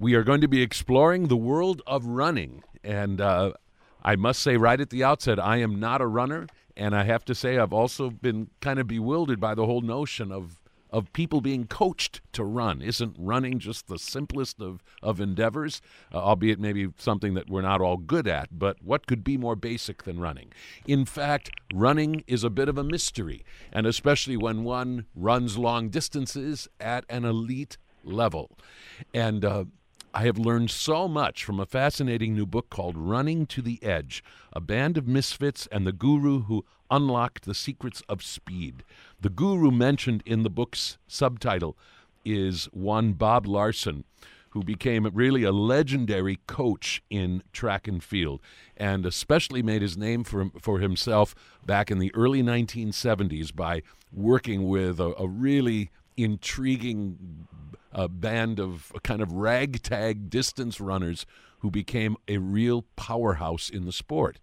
We are going to be exploring the world of running. And uh, I must say, right at the outset, I am not a runner. And I have to say, I've also been kind of bewildered by the whole notion of of people being coached to run. Isn't running just the simplest of, of endeavors, uh, albeit maybe something that we're not all good at? But what could be more basic than running? In fact, running is a bit of a mystery, and especially when one runs long distances at an elite level. And uh, I have learned so much from a fascinating new book called Running to the Edge A Band of Misfits and the Guru Who Unlocked the Secrets of Speed. The guru mentioned in the book's subtitle is one Bob Larsen, who became really a legendary coach in track and field and especially made his name for, for himself back in the early 1970s by working with a, a really intriguing a band of kind of ragtag distance runners who became a real powerhouse in the sport.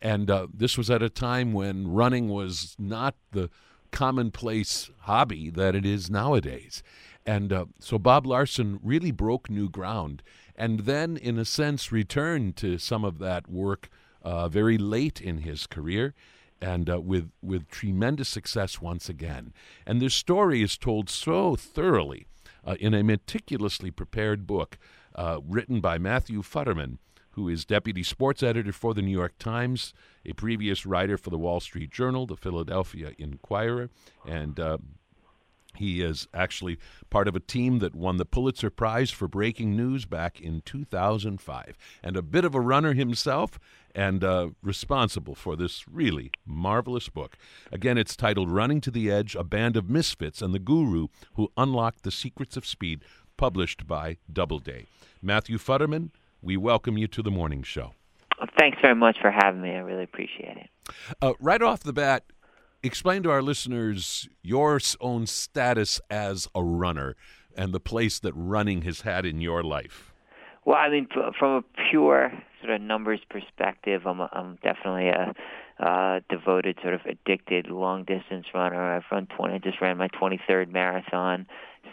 And uh, this was at a time when running was not the commonplace hobby that it is nowadays. And uh, so Bob Larsen really broke new ground and then, in a sense, returned to some of that work uh, very late in his career and uh, with, with tremendous success once again. And this story is told so thoroughly uh, in a meticulously prepared book uh, written by Matthew Futterman, who is deputy sports editor for the New York Times, a previous writer for the Wall Street Journal, the Philadelphia Inquirer, and uh, he is actually part of a team that won the Pulitzer Prize for breaking news back in 2005, and a bit of a runner himself, and uh, responsible for this really marvelous book. Again, it's titled Running to the Edge A Band of Misfits and the Guru Who Unlocked the Secrets of Speed, published by Doubleday. Matthew Futterman, we welcome you to the morning show. Thanks very much for having me. I really appreciate it. Uh, right off the bat, explain to our listeners your own status as a runner and the place that running has had in your life. Well, I mean, from a pure sort of numbers perspective, I'm, a, I'm definitely a uh, devoted, sort of addicted long distance runner. I've run 20. I just ran my 23rd marathon,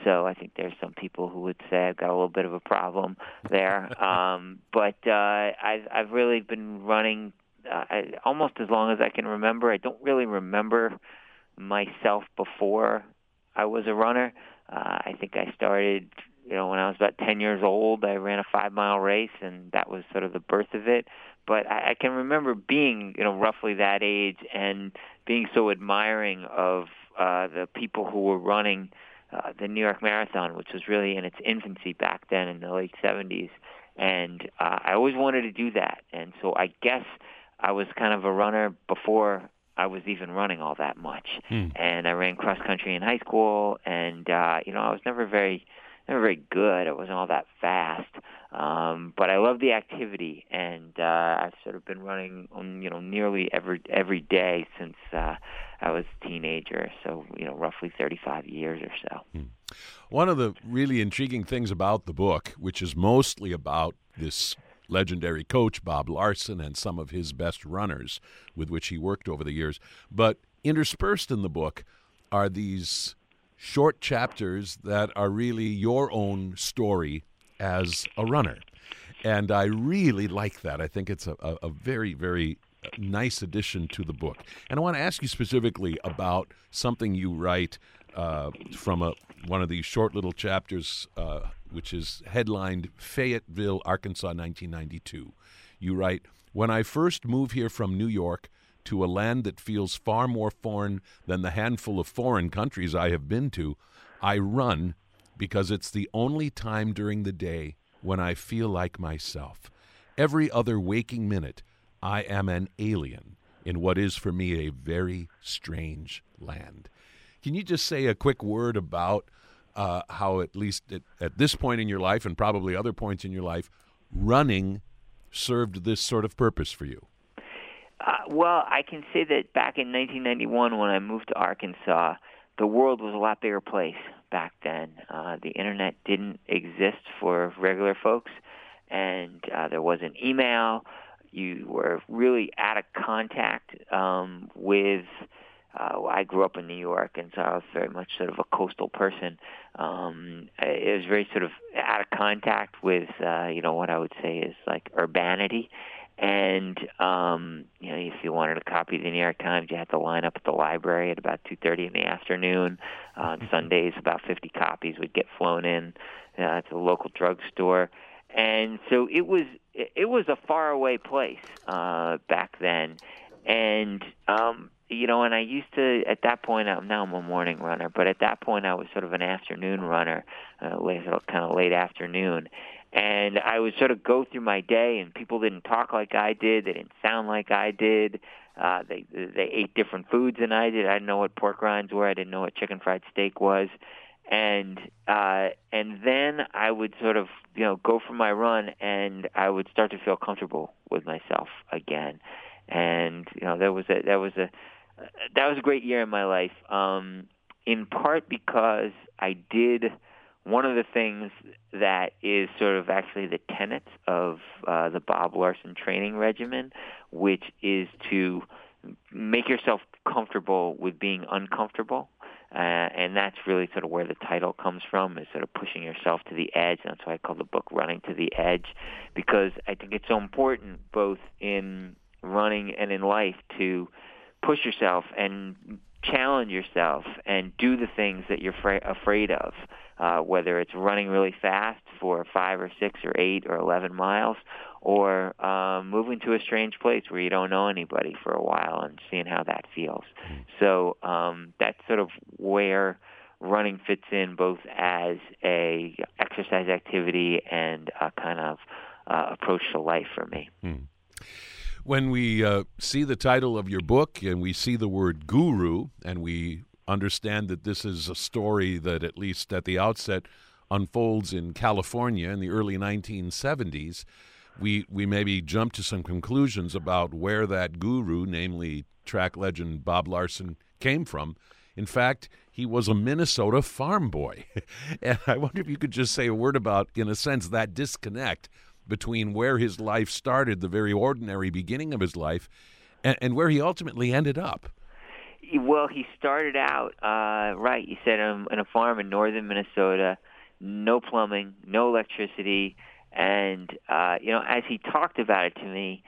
so I think there's some people who would say I've got a little bit of a problem there. um, but uh, I've I've really been running I, almost as long as I can remember. I don't really remember myself before I was a runner. Uh, I think I started, you know, when I was about 10 years old. I ran a five mile race, and that was sort of the birth of it. But I, I can remember being, you know, roughly that age and being so admiring of uh, the people who were running uh, the New York Marathon, which was really in its infancy back then in the late 70s. And uh, I always wanted to do that. And so I guess I was kind of a runner before I was even running all that much. Hmm. And I ran cross country in high school, and uh, you know I was never very, never very good. I wasn't all that fast, um, but I love the activity, and uh, I've sort of been running, um, you know, nearly every every day since uh, I was a teenager. So you know, roughly 35 years or so. Hmm. One of the really intriguing things about the book, which is mostly about this legendary coach Bob Larsen and some of his best runners with which he worked over the years. But interspersed in the book are these short chapters that are really your own story as a runner. And I really like that. I think it's a, a, very, very nice addition to the book. And I want to ask you specifically about something you write uh, from a, one of these short little chapters uh, which is headlined Fayetteville, Arkansas, 1992. You write, When I first moved here from New York to a land that feels far more foreign than the handful of foreign countries I have been to, I run because it's the only time during the day when I feel like myself. Every other waking minute, I am an alien in what is for me a very strange land. Can you just say a quick word about uh, how at least at, at, this point in your life and probably other points in your life, running served this sort of purpose for you? Uh, well, I can say that back in 1991 when I moved to Arkansas, the world was a lot bigger place back then. Uh, the internet didn't exist for regular folks, and uh, there wasn't email. You were really out of contact um, with uh, I grew up in New York, and so I was very much sort of a coastal person. Um, it was very sort of out of contact with, uh, you know, what I would say is like urbanity. And um, you know, if you wanted a copy of the New York Times, you had to line up at the library at about two thirty in the afternoon. Uh, on Sundays, about fifty copies would get flown in uh, to the local drugstore, and so it was it was a faraway place uh, back then. And um, you know, and I used to at that point. I'm now I'm a morning runner, but at that point I was sort of an afternoon runner, uh, late, kind of late afternoon. And I would sort of go through my day, and people didn't talk like I did. They didn't sound like I did. Uh, they they ate different foods than I did. I didn't know what pork rinds were. I didn't know what chicken fried steak was. And uh, and then I would sort of you know go for my run, and I would start to feel comfortable with myself again. And you know there was a that was a that was a great year in my life. Um, in part because I did one of the things that is sort of actually the tenets of uh, the Bob Larsen training regimen, which is to make yourself comfortable with being uncomfortable. Uh, and that's really sort of where the title comes from, is sort of pushing yourself to the edge. That's why I call the book Running to the Edge, because I think it's so important both in running and in life to push yourself and challenge yourself and do the things that you're fra- afraid of, uh, whether it's running really fast for five or six or eight or 11 miles, or um, moving to a strange place where you don't know anybody for a while and seeing how that feels. Hmm. So um, that's sort of where running fits in both as a exercise activity and a kind of uh, approach to life for me. Hmm. When we uh, see the title of your book and we see the word guru, and we understand that this is a story that, at least at the outset, unfolds in California in the early 1970s, we, we maybe jump to some conclusions about where that guru, namely track legend Bob Larsen, came from. In fact, he was a Minnesota farm boy. and I wonder if you could just say a word about, in a sense, that disconnect between where his life started, the very ordinary beginning of his life, and, and where he ultimately ended up. Well, he started out uh, right. You said um, in a farm in northern Minnesota, no plumbing, no electricity, and uh, you know, as he talked about it to me,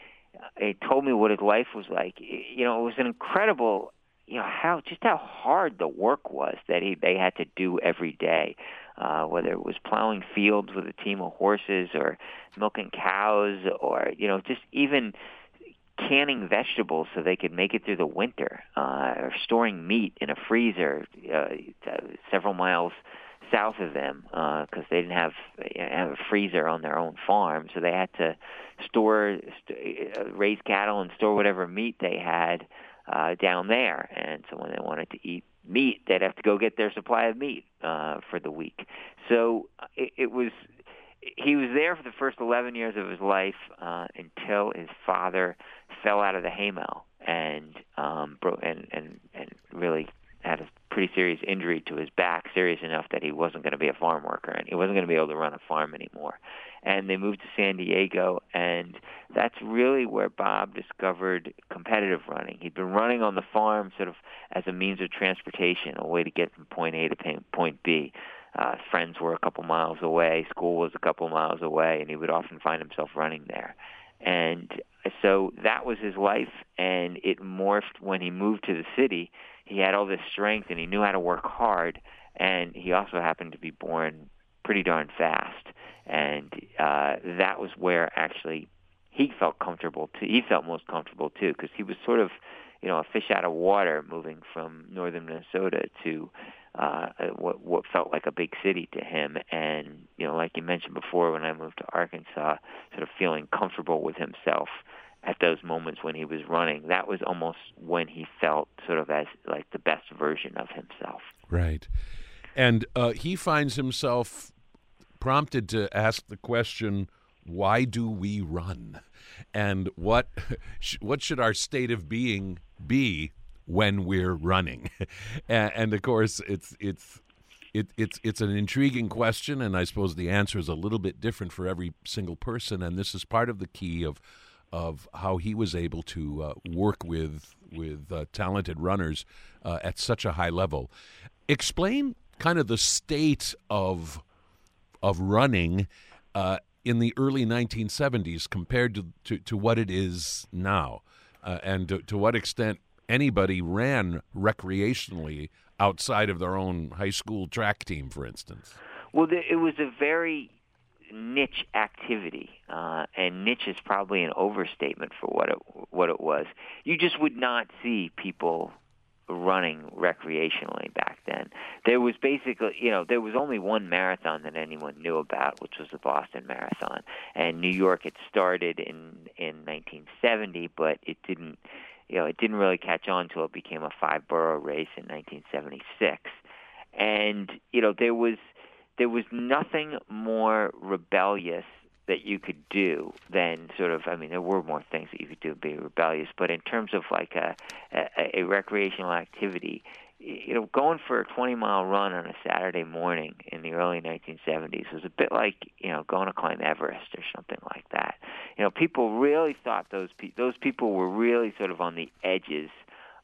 he told me what his life was like. You know, it was an incredible you know how just how hard the work was that he they had to do every day uh whether it was plowing fields with a team of horses or milking cows or you know just even canning vegetables so they could make it through the winter uh or storing meat in a freezer uh, several miles south of them because uh, they didn't have, have a freezer on their own farm, so they had to store, st- uh, raise cattle and store whatever meat they had uh, down there. And so when they wanted to eat meat, they'd have to go get their supply of meat uh, for the week. So uh, it, it was he was there for the first 11 years of his life uh, until his father fell out of the haymow and um, bro- and and and really had a pretty serious injury to his back, serious enough that he wasn't going to be a farm worker and he wasn't going to be able to run a farm anymore. And they moved to San Diego, and that's really where Bob discovered competitive running. He'd been running on the farm sort of as a means of transportation, a way to get from point A to point B. Uh, friends were a couple miles away, school was a couple miles away, and he would often find himself running there. And so that was his life, and it morphed when he moved to the city. He had all this strength and he knew how to work hard and he also happened to be born pretty darn fast. And uh that was where actually he felt comfortable too he felt most comfortable too because he was sort of you know a fish out of water moving from northern minnesota to uh what what felt like a big city to him and you know like you mentioned before when i moved to arkansas sort of feeling comfortable with himself at those moments when he was running. That was almost when he felt sort of as like the best version of himself. Right. And uh, he finds himself prompted to ask the question, why do we run? And what what should our state of being be when we're running? and, and of course, it's it's it, it's it's an intriguing question, and I suppose the answer is a little bit different for every single person. And this is part of the key of of how he was able to uh, work with with uh, talented runners uh, at such a high level. Explain kind of the state of of running uh, in the early 1970s compared to, to, to what it is now, uh, and to, to what extent anybody ran recreationally outside of their own high school track team, for instance. Well, it was a very niche activity, uh, and niche is probably an overstatement for what it what it was. You just would not see people running recreationally back then. There was basically, you know, there was only one marathon that anyone knew about, which was the Boston Marathon. And New York had started in in 1970, but it didn't, you know, it didn't really catch on until it became a five borough race in 1976. And you know, there was there was nothing more rebellious that you could do than sort of I mean there were more things that you could do to be rebellious, but in terms of like a a, a recreational activity, you know, going for a 20 mile run on a Saturday morning in the early 1970s was a bit like you know going to climb Everest or something like that. You know, people really thought those pe- those people were really sort of on the edges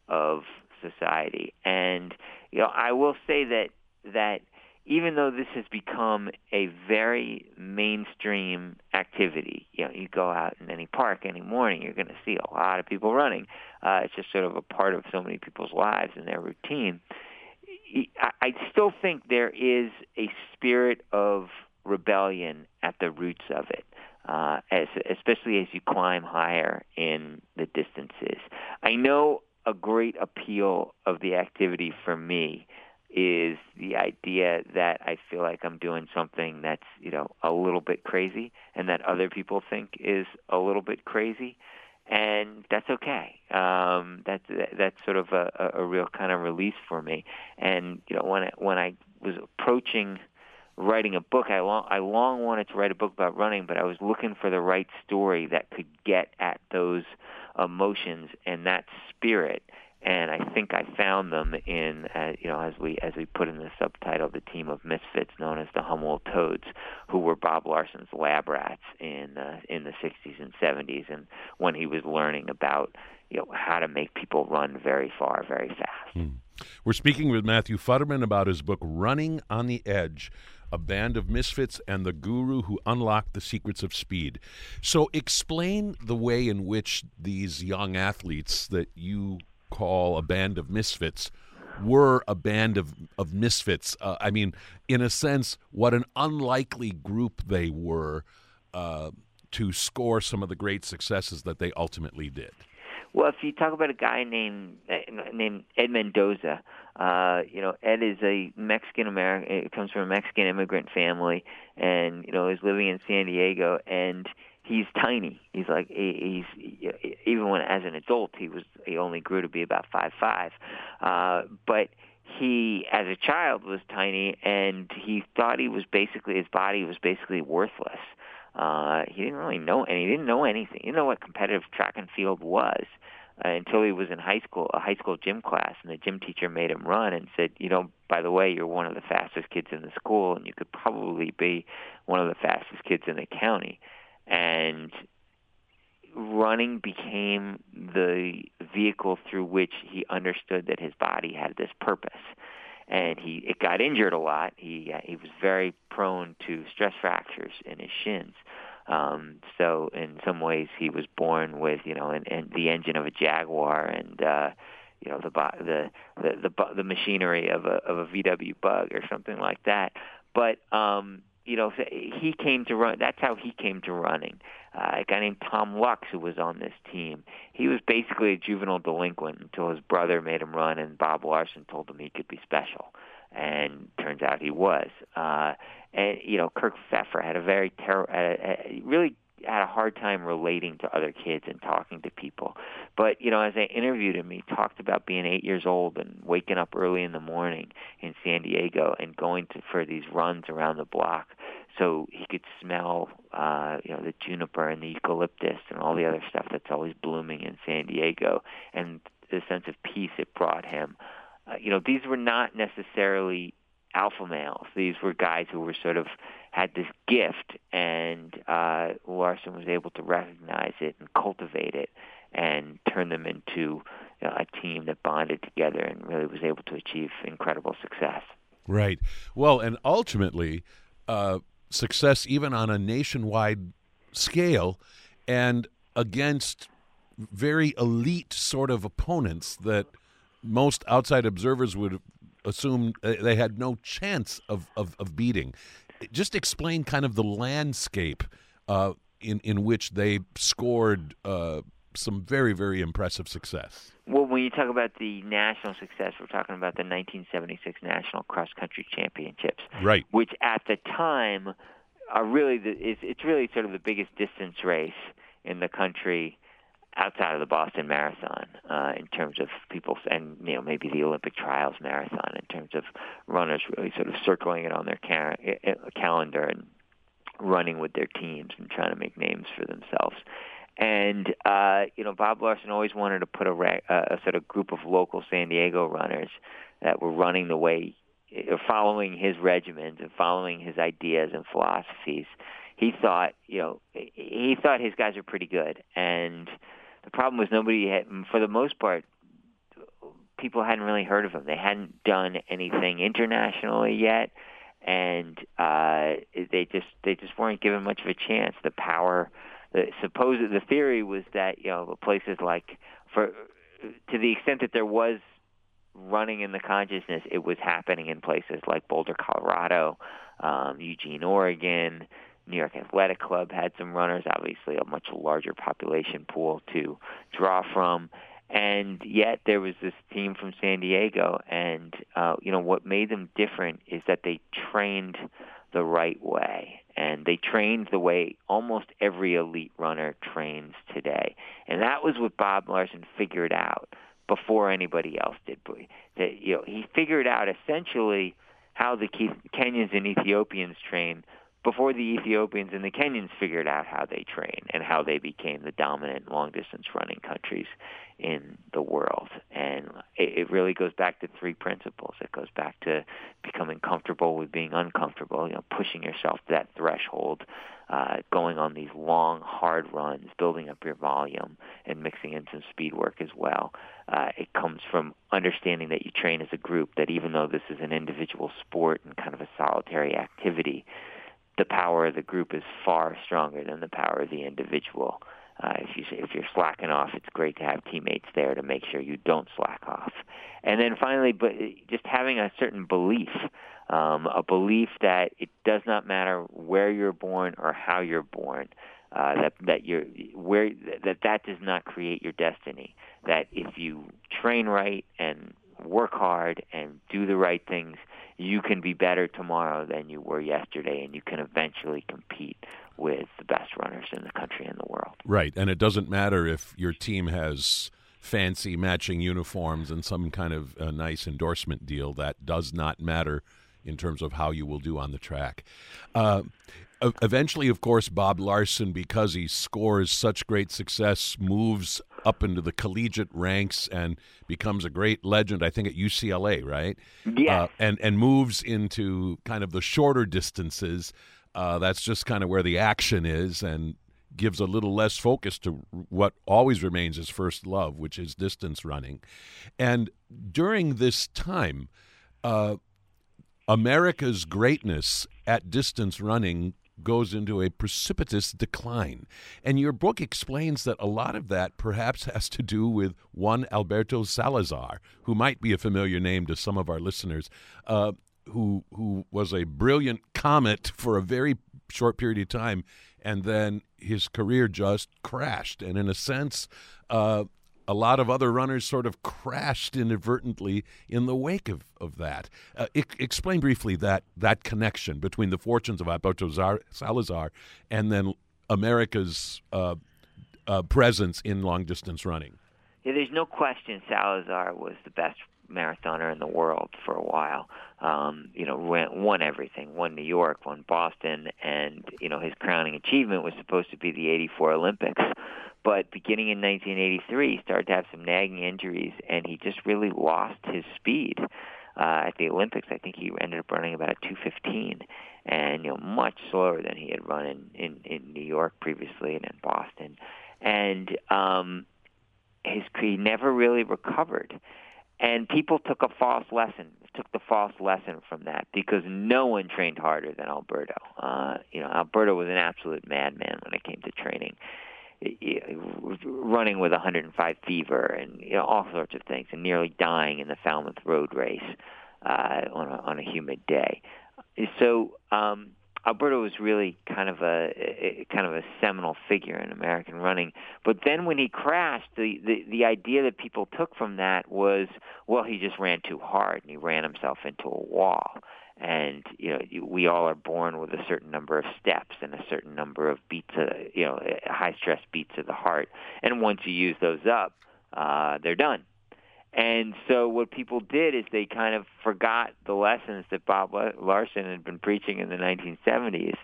of society, and you know, I will say that that even though this has become a very mainstream activity, you know, you go out in any park any morning, you're going to see a lot of people running. Uh, it's just sort of a part of so many people's lives and their routine. I still think there is a spirit of rebellion at the roots of it, uh, as, especially as you climb higher in the distances. I know a great appeal of the activity for me is the idea that I feel like I'm doing something that's you know a little bit crazy, and that other people think is a little bit crazy, and that's okay. Um, that's that's sort of a, a real kind of release for me. And you know when I, when I was approaching writing a book, I long I long wanted to write a book about running, but I was looking for the right story that could get at those emotions and that spirit and I think I found them in, uh, you know, as we as we put in the subtitle, the team of misfits known as the Jamul Toads, who were Bob Larsen's lab rats in uh, in the 60s and 70s, and when he was learning about, you know, how to make people run very far, very fast. Hmm. We're speaking with Matthew Futterman about his book Running on the Edge a band of misfits and the guru who unlocked the secrets of speed. So, explain the way in which these young athletes that you call a band of misfits were a band of, of misfits. Uh, I mean, in a sense, what an unlikely group they were uh, to score some of the great successes that they ultimately did. Well, if you talk about a guy named uh, named Ed Mendoza, uh, you know, Ed is a Mexican American. Comes from a Mexican immigrant family, and you know, is living in San Diego. And he's tiny. He's like he's even when as an adult he was he only grew to be about five five, uh, but he as a child was tiny and he thought he was basically his body was basically worthless. Uh, he didn't really know and he didn't know anything. He didn't know what competitive track and field was. Uh, until he was in high school, a high school gym class, and the gym teacher made him run and said, you know, by the way, you're one of the fastest kids in the school, and you could probably be one of the fastest kids in the county and running became the vehicle through which he understood that his body had this purpose. And he it got injured a lot. He uh, he was very prone to stress fractures in his shins. Um so in some ways he was born with you know and and the engine of a jaguar and uh you know the the the the, the machinery of a of a VW bug or something like that. But um you know, he came to run. That's how he came to running. Uh, a guy named Tom Lux, who was on this team, he was basically a juvenile delinquent until his brother made him run, and Bob Larsen told him he could be special, and turns out he was. Uh, and you know, Kirk Pfeffer had a very ter- uh, really had a hard time relating to other kids and talking to people. But you know, as I interviewed him, he talked about being eight years old and waking up early in the morning in San Diego and going to for these runs around the block, so he could smell, uh, you know, the juniper and the eucalyptus and all the other stuff that's always blooming in San Diego, and the sense of peace it brought him. Uh, you know, these were not necessarily alpha males. These were guys who were sort of had this gift, and uh, Larsen was able to recognize it and cultivate it and turn them into you know, a team that bonded together and really was able to achieve incredible success. Right. Well, and ultimately, uh, success even on a nationwide scale and against very elite sort of opponents that most outside observers would assume uh, they had no chance of, of, of beating. Just explain kind of the landscape uh, in in which they scored uh, some very very impressive success. Well, when you talk about the national success, we're talking about the 1976 National Cross Country Championships, right? Which at the time are really the, it's, it's really sort of the biggest distance race in the country outside of the Boston Marathon uh, in terms of people, and you know maybe the Olympic Trials Marathon in terms of runners really sort of circling it on their car- calendar and running with their teams and trying to make names for themselves. And uh, you know, Bob Larsen always wanted to put a, a sort of group of local San Diego runners that were running the way, following his regiment and following his ideas and philosophies. He thought, you know, he thought his guys are pretty good, and the problem was nobody had, for the most part, people hadn't really heard of him. They hadn't done anything internationally yet, and uh, they just they just weren't given much of a chance. The power, the supposed the theory was that you know places like for to the extent that there was running in the consciousness, it was happening in places like Boulder, Colorado, um, Eugene, Oregon, New York Athletic Club had some runners, obviously a much larger population pool to draw from. And yet there was this team from San Diego, and uh, you know what made them different is that they trained the right way, and they trained the way almost every elite runner trains today. And that was what Bob Larsen figured out before anybody else did. That you know he figured out essentially how the Kenyans and Ethiopians train before the Ethiopians and the Kenyans figured out how they train and how they became the dominant long distance running countries in the world. And it, it really goes back to three principles. It goes back to becoming comfortable with being uncomfortable, you know, pushing yourself to that threshold, uh, going on these long, hard runs, building up your volume, and mixing in some speed work as well. Uh, it comes from understanding that you train as a group, that even though this is an individual sport and kind of a solitary activity, the power of the group is far stronger than the power of the individual. Uh, if you if you're slacking off, it's great to have teammates there to make sure you don't slack off. And then finally, but just having a certain belief, um, a belief that it does not matter where you're born or how you're born. Uh, that that you're where that that does not create your destiny. That if you train right and work hard and do the right things, you can be better tomorrow than you were yesterday, and you can eventually compete with the best runners in the country and the world. Right, and it doesn't matter if your team has fancy matching uniforms and some kind of a nice endorsement deal. That does not matter in terms of how you will do on the track. Uh, eventually, of course, Bob Larsen, because he scores such great success, moves up into the collegiate ranks and becomes a great legend. I think at UCLA, right? Yeah. Uh, and and moves into kind of the shorter distances. Uh, that's just kind of where the action is, and gives a little less focus to what always remains his first love, which is distance running. And during this time, uh, America's greatness at distance running goes into a precipitous decline. And your book explains that a lot of that perhaps has to do with one Alberto Salazar, who might be a familiar name to some of our listeners, uh, who who was a brilliant comet for a very short period of time, and then his career just crashed. And in a sense, uh, a lot of other runners sort of crashed inadvertently in the wake of, of that. Uh, I- explain briefly that, that connection between the fortunes of Alberto Zar- Salazar and then America's uh, uh, presence in long distance running. Yeah, there's no question Salazar was the best marathoner in the world for a while. Um, you know, won, everything. Won New York, won Boston, and you know his crowning achievement was supposed to be the '84 Olympics. But beginning in 1983, he started to have some nagging injuries, and he just really lost his speed. uh, at the Olympics. I think he ended up running about a 215, and you know much slower than he had run in in, in New York previously and in Boston, and um, his he never really recovered. And people took a false lesson, took the false lesson from that because no one trained harder than Alberto. Uh, you know, Alberto was an absolute madman when it came to training running with 105 fever and you know all sorts of things, and nearly dying in the Falmouth Road race uh, on a, on a humid day. So um, Alberto was really kind of a, kind of a seminal figure in American running. But then when he crashed, the, the the idea that people took from that was, well, he just ran too hard and he ran himself into a wall. And you know we all are born with a certain number of steps and a certain number of beats of, you know high stress beats of the heart. And once you use those up uh they're done and so what people did is they kind of forgot the lessons that Bob Larsen had been preaching in the 1970s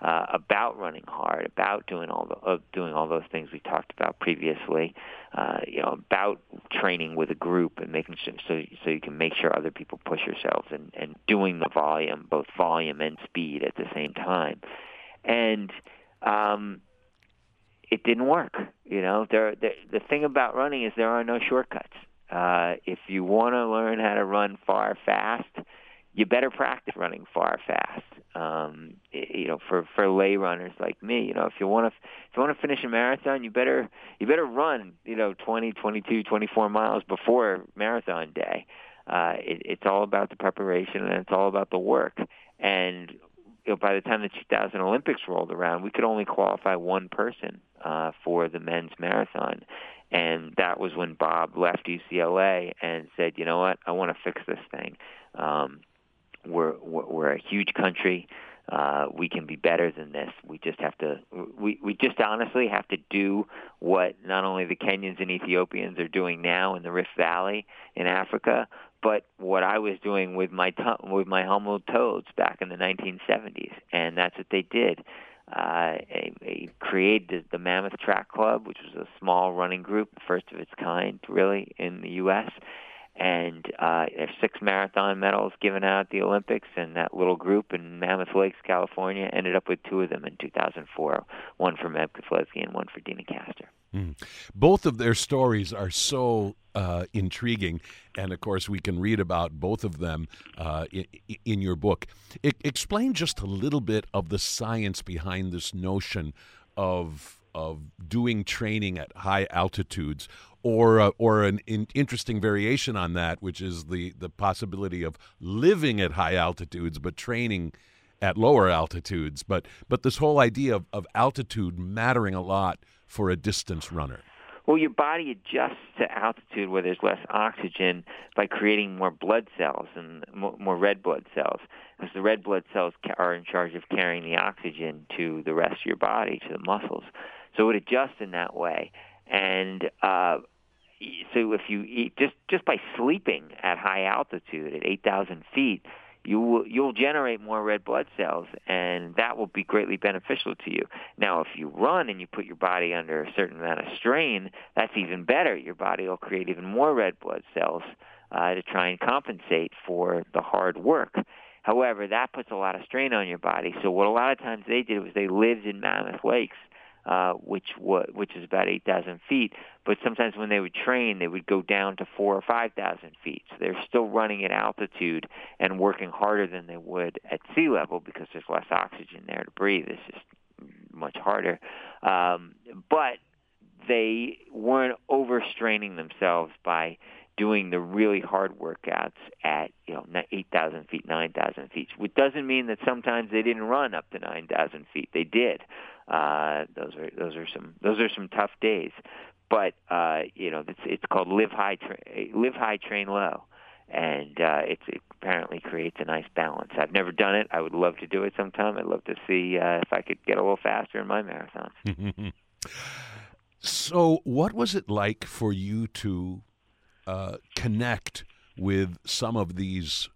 uh, about running hard, about doing all the uh, doing all those things we talked about previously, uh, you know, about training with a group and making sure so so you can make sure other people push yourselves and and doing the volume, both volume and speed at the same time, and um, it didn't work. You know, there, there the thing about running is there are no shortcuts. Uh, if you want to learn how to run far fast, you better practice running far fast. Um, you know, for for lay runners like me, you know, if you want to if you want to finish a marathon, you better you better run, you know, 20, 22, 24 miles before marathon day. Uh, it, it's all about the preparation and it's all about the work. And you know, by the time the 2000 Olympics rolled around, we could only qualify one person uh, for the men's marathon. And that was when Bob left UCLA and said, you know what, I want to fix this thing. Um, we're we're a huge country. Uh, we can be better than this. We just have to. We we just honestly have to do what not only the Kenyans and Ethiopians are doing now in the Rift Valley in Africa, but what I was doing with my t- with my Jamul Toads back in the 1970s, and that's what they did. Uh, created the Mammoth Track Club, which was a small running group, the first of its kind, really, in the U.S and uh, there's six marathon medals given out at the Olympics, and that little group in Mammoth Lakes, California, ended up with two of them in 2004, one for Meb Keflezighi and one for Deena Kastor. Mm. Both of their stories are so uh, intriguing, and of course, we can read about both of them uh, in, in, your book. I, explain just a little bit of the science behind this notion of of doing training at high altitudes or uh, or an in, interesting variation on that, which is the the possibility of living at high altitudes but training at lower altitudes. But but this whole idea of, of altitude mattering a lot for a distance runner. Well, your body adjusts to altitude where there's less oxygen by creating more blood cells and more red blood cells, because the red blood cells are in charge of carrying the oxygen to the rest of your body, to the muscles. So it adjusts in that way. And uh, so if you eat just just by sleeping at high altitude at 8,000 feet, you will you'll generate more red blood cells, and that will be greatly beneficial to you. Now, if you run and you put your body under a certain amount of strain, that's even better. Your body will create even more red blood cells uh, to try and compensate for the hard work. However, that puts a lot of strain on your body. So what a lot of times they did was they lived in Mammoth Lakes uh, which wa- which is about 8,000 feet. But sometimes when they would train, they would go down to four or 5,000 feet. So they're still running at altitude and working harder than they would at sea level because there's less oxygen there to breathe. It's just much harder. Um, but they weren't overstraining themselves by doing the really hard workouts at you know 8,000 feet, 9,000 feet. Which doesn't mean that sometimes they didn't run up to 9,000 feet. They did. Uh, those are those are some those are some tough days, but uh, you know it's it's called live high tra- live high train low, and uh, it's, it apparently creates a nice balance. I've never done it. I would love to do it sometime. I'd love to see uh, if I could get a little faster in my marathons. so, what was it like for you to uh, connect with some of these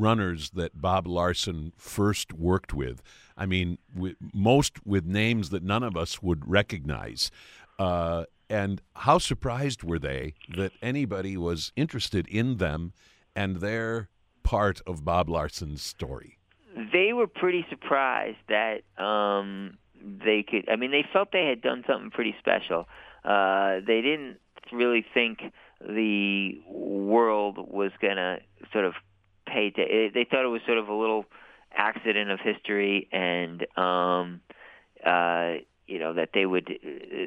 runners that Bob Larsen first worked with. I mean, with, most with names that none of us would recognize. Uh, and how surprised were they that anybody was interested in them and they're part of Bob Larsen's story. They were pretty surprised that um, they could. I mean, they felt they had done something pretty special. Uh, they didn't really think the world was going to sort of pay. To, they thought it was sort of a little accident of history, and um, uh, you know that they would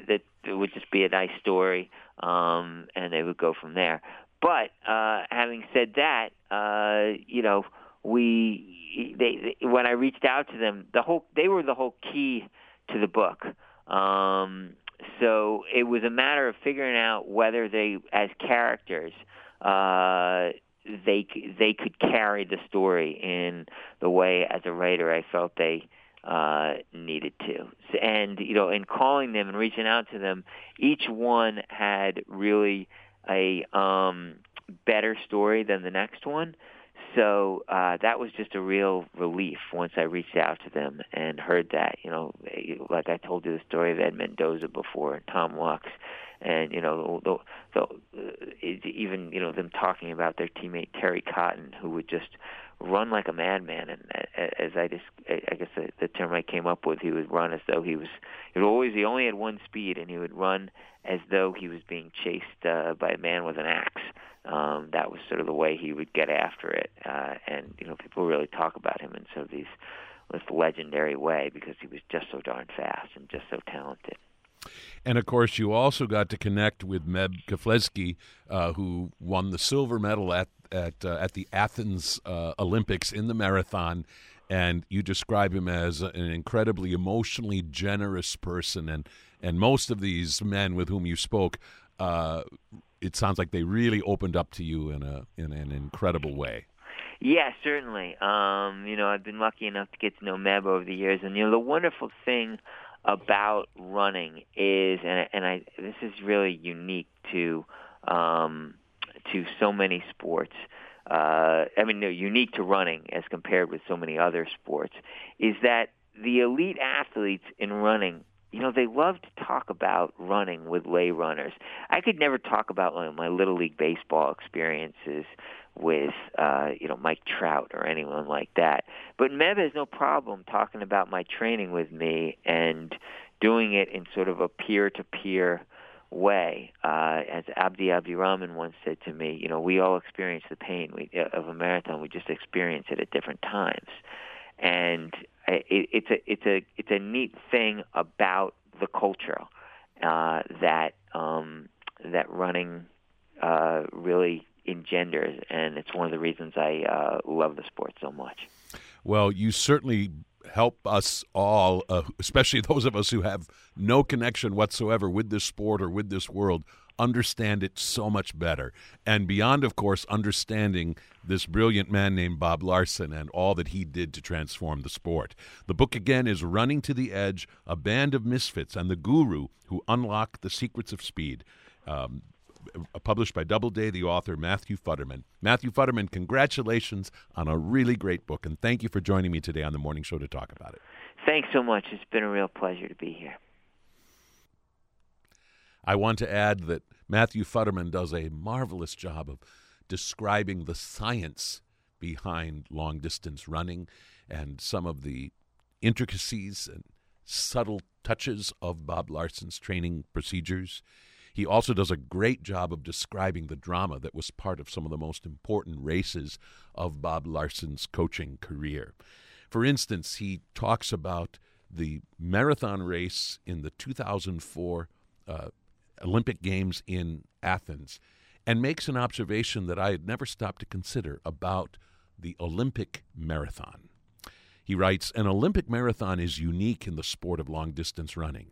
that it would just be a nice story, um, and they would go from there. But uh, having said that, uh, you know, we they, they when I reached out to them, the whole they were the whole key to the book. Um, so it was a matter of figuring out whether they, as characters, uh, they they could carry the story in the way, as a writer, I felt they uh, needed to. And you know, in calling them and reaching out to them, each one had really a um, better story than the next one. So uh, that was just a real relief once I reached out to them and heard that. You know, like I told you the story of Ed Mendoza before, Tom Lux, and you know, the, the, uh, even you know them talking about their teammate Terry Cotton, who would just run like a madman. And as I just, I guess the, the term I came up with, he would run as though he was. He would always he only had one speed, and he would run as though he was being chased uh, by a man with an axe. Um, that was sort of the way he would get after it, uh, and you know people really talk about him in sort of these this legendary way because he was just so darn fast and just so talented. And of course, you also got to connect with Meb Keflezighi, uh, who won the silver medal at at uh, at the Athens uh, Olympics in the marathon. And you describe him as an incredibly emotionally generous person, and and most of these men with whom you spoke, uh, it sounds like they really opened up to you in a in an incredible way. Yeah, certainly. Um, you know, I've been lucky enough to get to know Meb over the years, and you know, the wonderful thing about running is, and, and I this is really unique to um, to so many sports. Uh, I mean, they're unique to running as compared with so many other sports. Is that the elite athletes in running you know, they love to talk about running with lay runners. I could never talk about my little league baseball experiences with uh, you know Mike Trout or anyone like that. But Meb has no problem talking about my training with me and doing it in sort of a peer-to-peer way. Uh, as Abdi Abdirahman once said to me, you know, we all experience the pain we, of a marathon. We just experience it at different times, and it, it's a it's a it's a neat thing about the culture uh, that um, that running uh, really engenders, and it's one of the reasons I uh, love the sport so much. Well, you certainly help us all, uh, especially those of us who have no connection whatsoever with this sport or with this world, understand it so much better. And beyond, of course, understanding this brilliant man named Bob Larsen and all that he did to transform the sport. The book again is Running to the Edge A Band of Misfits and the Guru Who Unlocked the Secrets of Speed. Um, published by Doubleday, the author Matthew Futterman. Matthew Futterman, congratulations on a really great book, and thank you for joining me today on the morning show to talk about it. Thanks so much. It's been a real pleasure to be here. I want to add that Matthew Futterman does a marvelous job of describing the science behind long distance running and some of the intricacies and subtle touches of Bob Larsen's training procedures. He also does a great job of describing the drama that was part of some of the most important races of Bob Larsen's coaching career. For instance, he talks about the marathon race in the 2004 uh, Olympic Games in Athens and makes an observation that I had never stopped to consider about the Olympic marathon. He writes An Olympic marathon is unique in the sport of long distance running.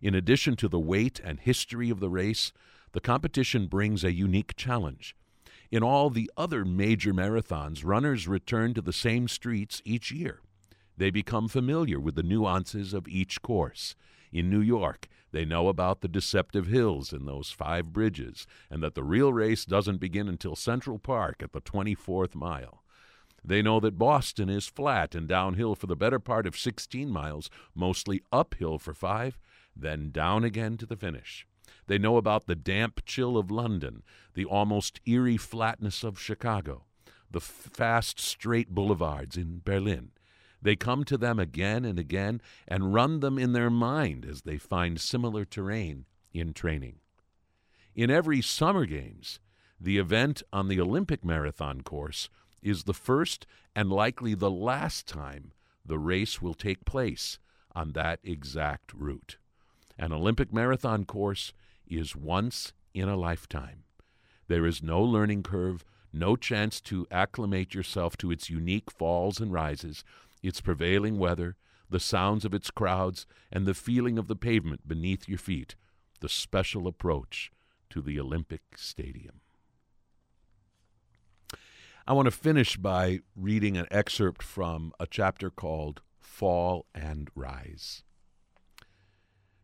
In addition to the weight and history of the race, the competition brings a unique challenge. In all the other major marathons, runners return to the same streets each year. They become familiar with the nuances of each course. In New York, they know about the deceptive hills and those five bridges, and that the real race doesn't begin until Central Park at the 24th mile. They know that Boston is flat and downhill for the better part of 16 miles, mostly uphill for five, then down again to the finish. They know about the damp chill of London, the almost eerie flatness of Chicago, the fast, straight boulevards in Berlin. They come to them again and again and run them in their mind as they find similar terrain in training. In every Summer Games, the event on the Olympic marathon course is the first and likely the last time the race will take place on that exact route. An Olympic marathon course is once in a lifetime. There is no learning curve, no chance to acclimate yourself to its unique falls and rises, its prevailing weather, the sounds of its crowds, and the feeling of the pavement beneath your feet, the special approach to the Olympic Stadium. I want to finish by reading an excerpt from a chapter called Fall and Rise.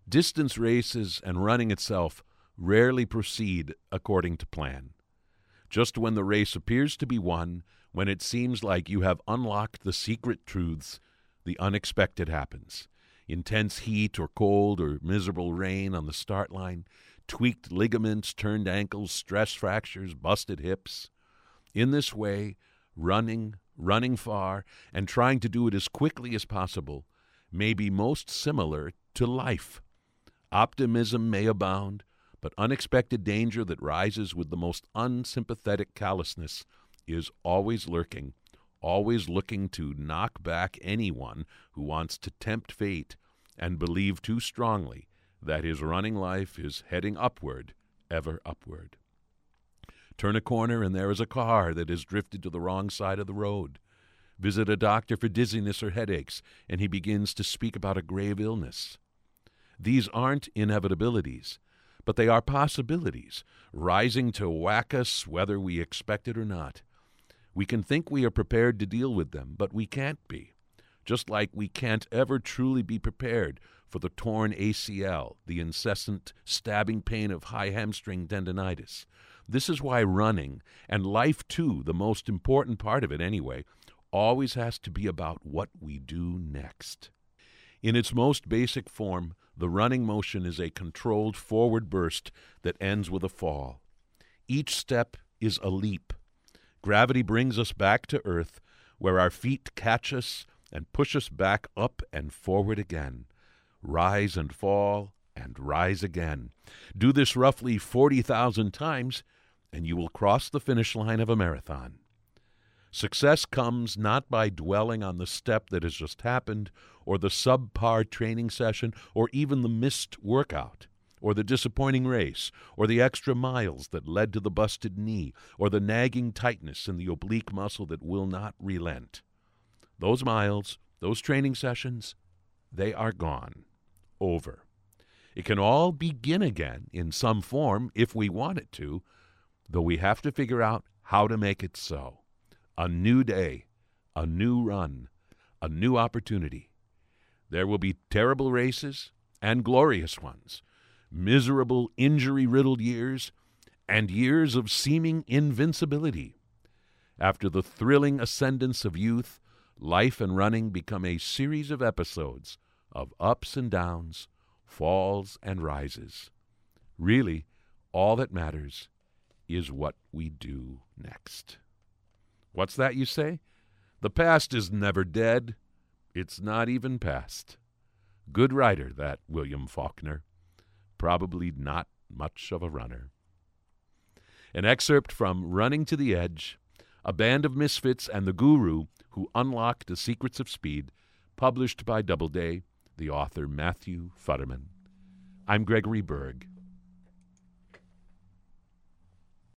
Distance races and running itself rarely proceed according to plan. Just when the race appears to be won, when it seems like you have unlocked the secret truths, the unexpected happens. Intense heat or cold or miserable rain on the start line, tweaked ligaments, turned ankles, stress fractures, busted hips. In this way, running, running far, and trying to do it as quickly as possible may be most similar to life. Optimism may abound, but unexpected danger that rises with the most unsympathetic callousness is always lurking, always looking to knock back anyone who wants to tempt fate and believe too strongly that his running life is heading upward, ever upward. Turn a corner, and there is a car that has drifted to the wrong side of the road. Visit a doctor for dizziness or headaches, and he begins to speak about a grave illness. These aren't inevitabilities, but they are possibilities, rising to whack us whether we expect it or not. We can think we are prepared to deal with them, but we can't be. Just like we can't ever truly be prepared for the torn ACL, the incessant stabbing pain of high hamstring tendonitis, this is why running, and life too, the most important part of it anyway, always has to be about what we do next. In its most basic form, the running motion is a controlled forward burst that ends with a fall. Each step is a leap. Gravity brings us back to earth, where our feet catch us and push us back up and forward again. Rise and fall and rise again. Do this roughly 40,000 times, and you will cross the finish line of a marathon. Success comes not by dwelling on the step that has just happened, or the subpar training session, or even the missed workout, or the disappointing race, or the extra miles that led to the busted knee, or the nagging tightness in the oblique muscle that will not relent. Those miles, those training sessions, they are gone, over. It can all begin again in some form if we want it to, though we have to figure out how to make it so. A new day, a new run, a new opportunity. There will be terrible races and glorious ones, miserable, injury riddled years, and years of seeming invincibility. After the thrilling ascendance of youth, life and running become a series of episodes of ups and downs, falls and rises. Really, all that matters is what we do next. What's that, you say? The past is never dead. It's not even past. Good writer, that William Faulkner. Probably not much of a runner. An excerpt from Running to the Edge, a band of misfits and the guru who unlocked the secrets of speed, published by Doubleday, the author Matthew Futterman. I'm Gregory Berg.